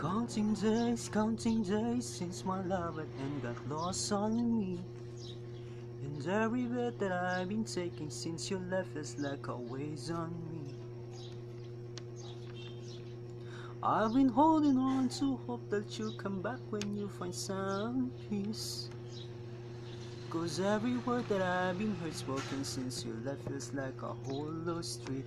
Counting days, counting days since my love and got lost on me. And every breath that I've been taking since you left is like a waste on me. I've been holding on to hope that you'll come back when you find some peace. Cause every word that I've been heard spoken since you left feels like a hollow street.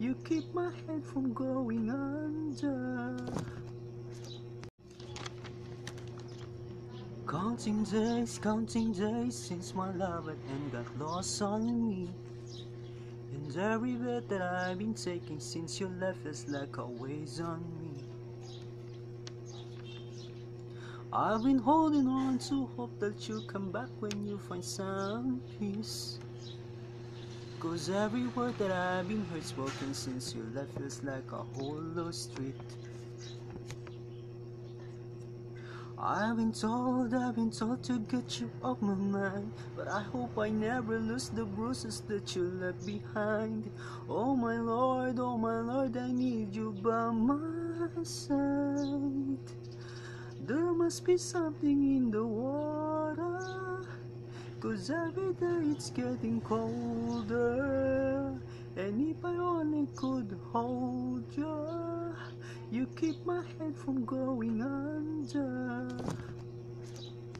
You keep my head from going under. Counting days, counting days Since my love and got lost on me. And every breath that I've been taking Since you left is like a waste on me. I've been holding on to hope that you'll come back when you find some peace. Cause every word that I've been heard spoken since you left feels like a hollow street. I've been told, I've been told to get you off my mind But I hope I never lose the bruises that you left behind Oh my Lord, oh my Lord, I need you by my side there must be something in the water Cause every day it's getting colder And if I only could hold you You keep my head from going under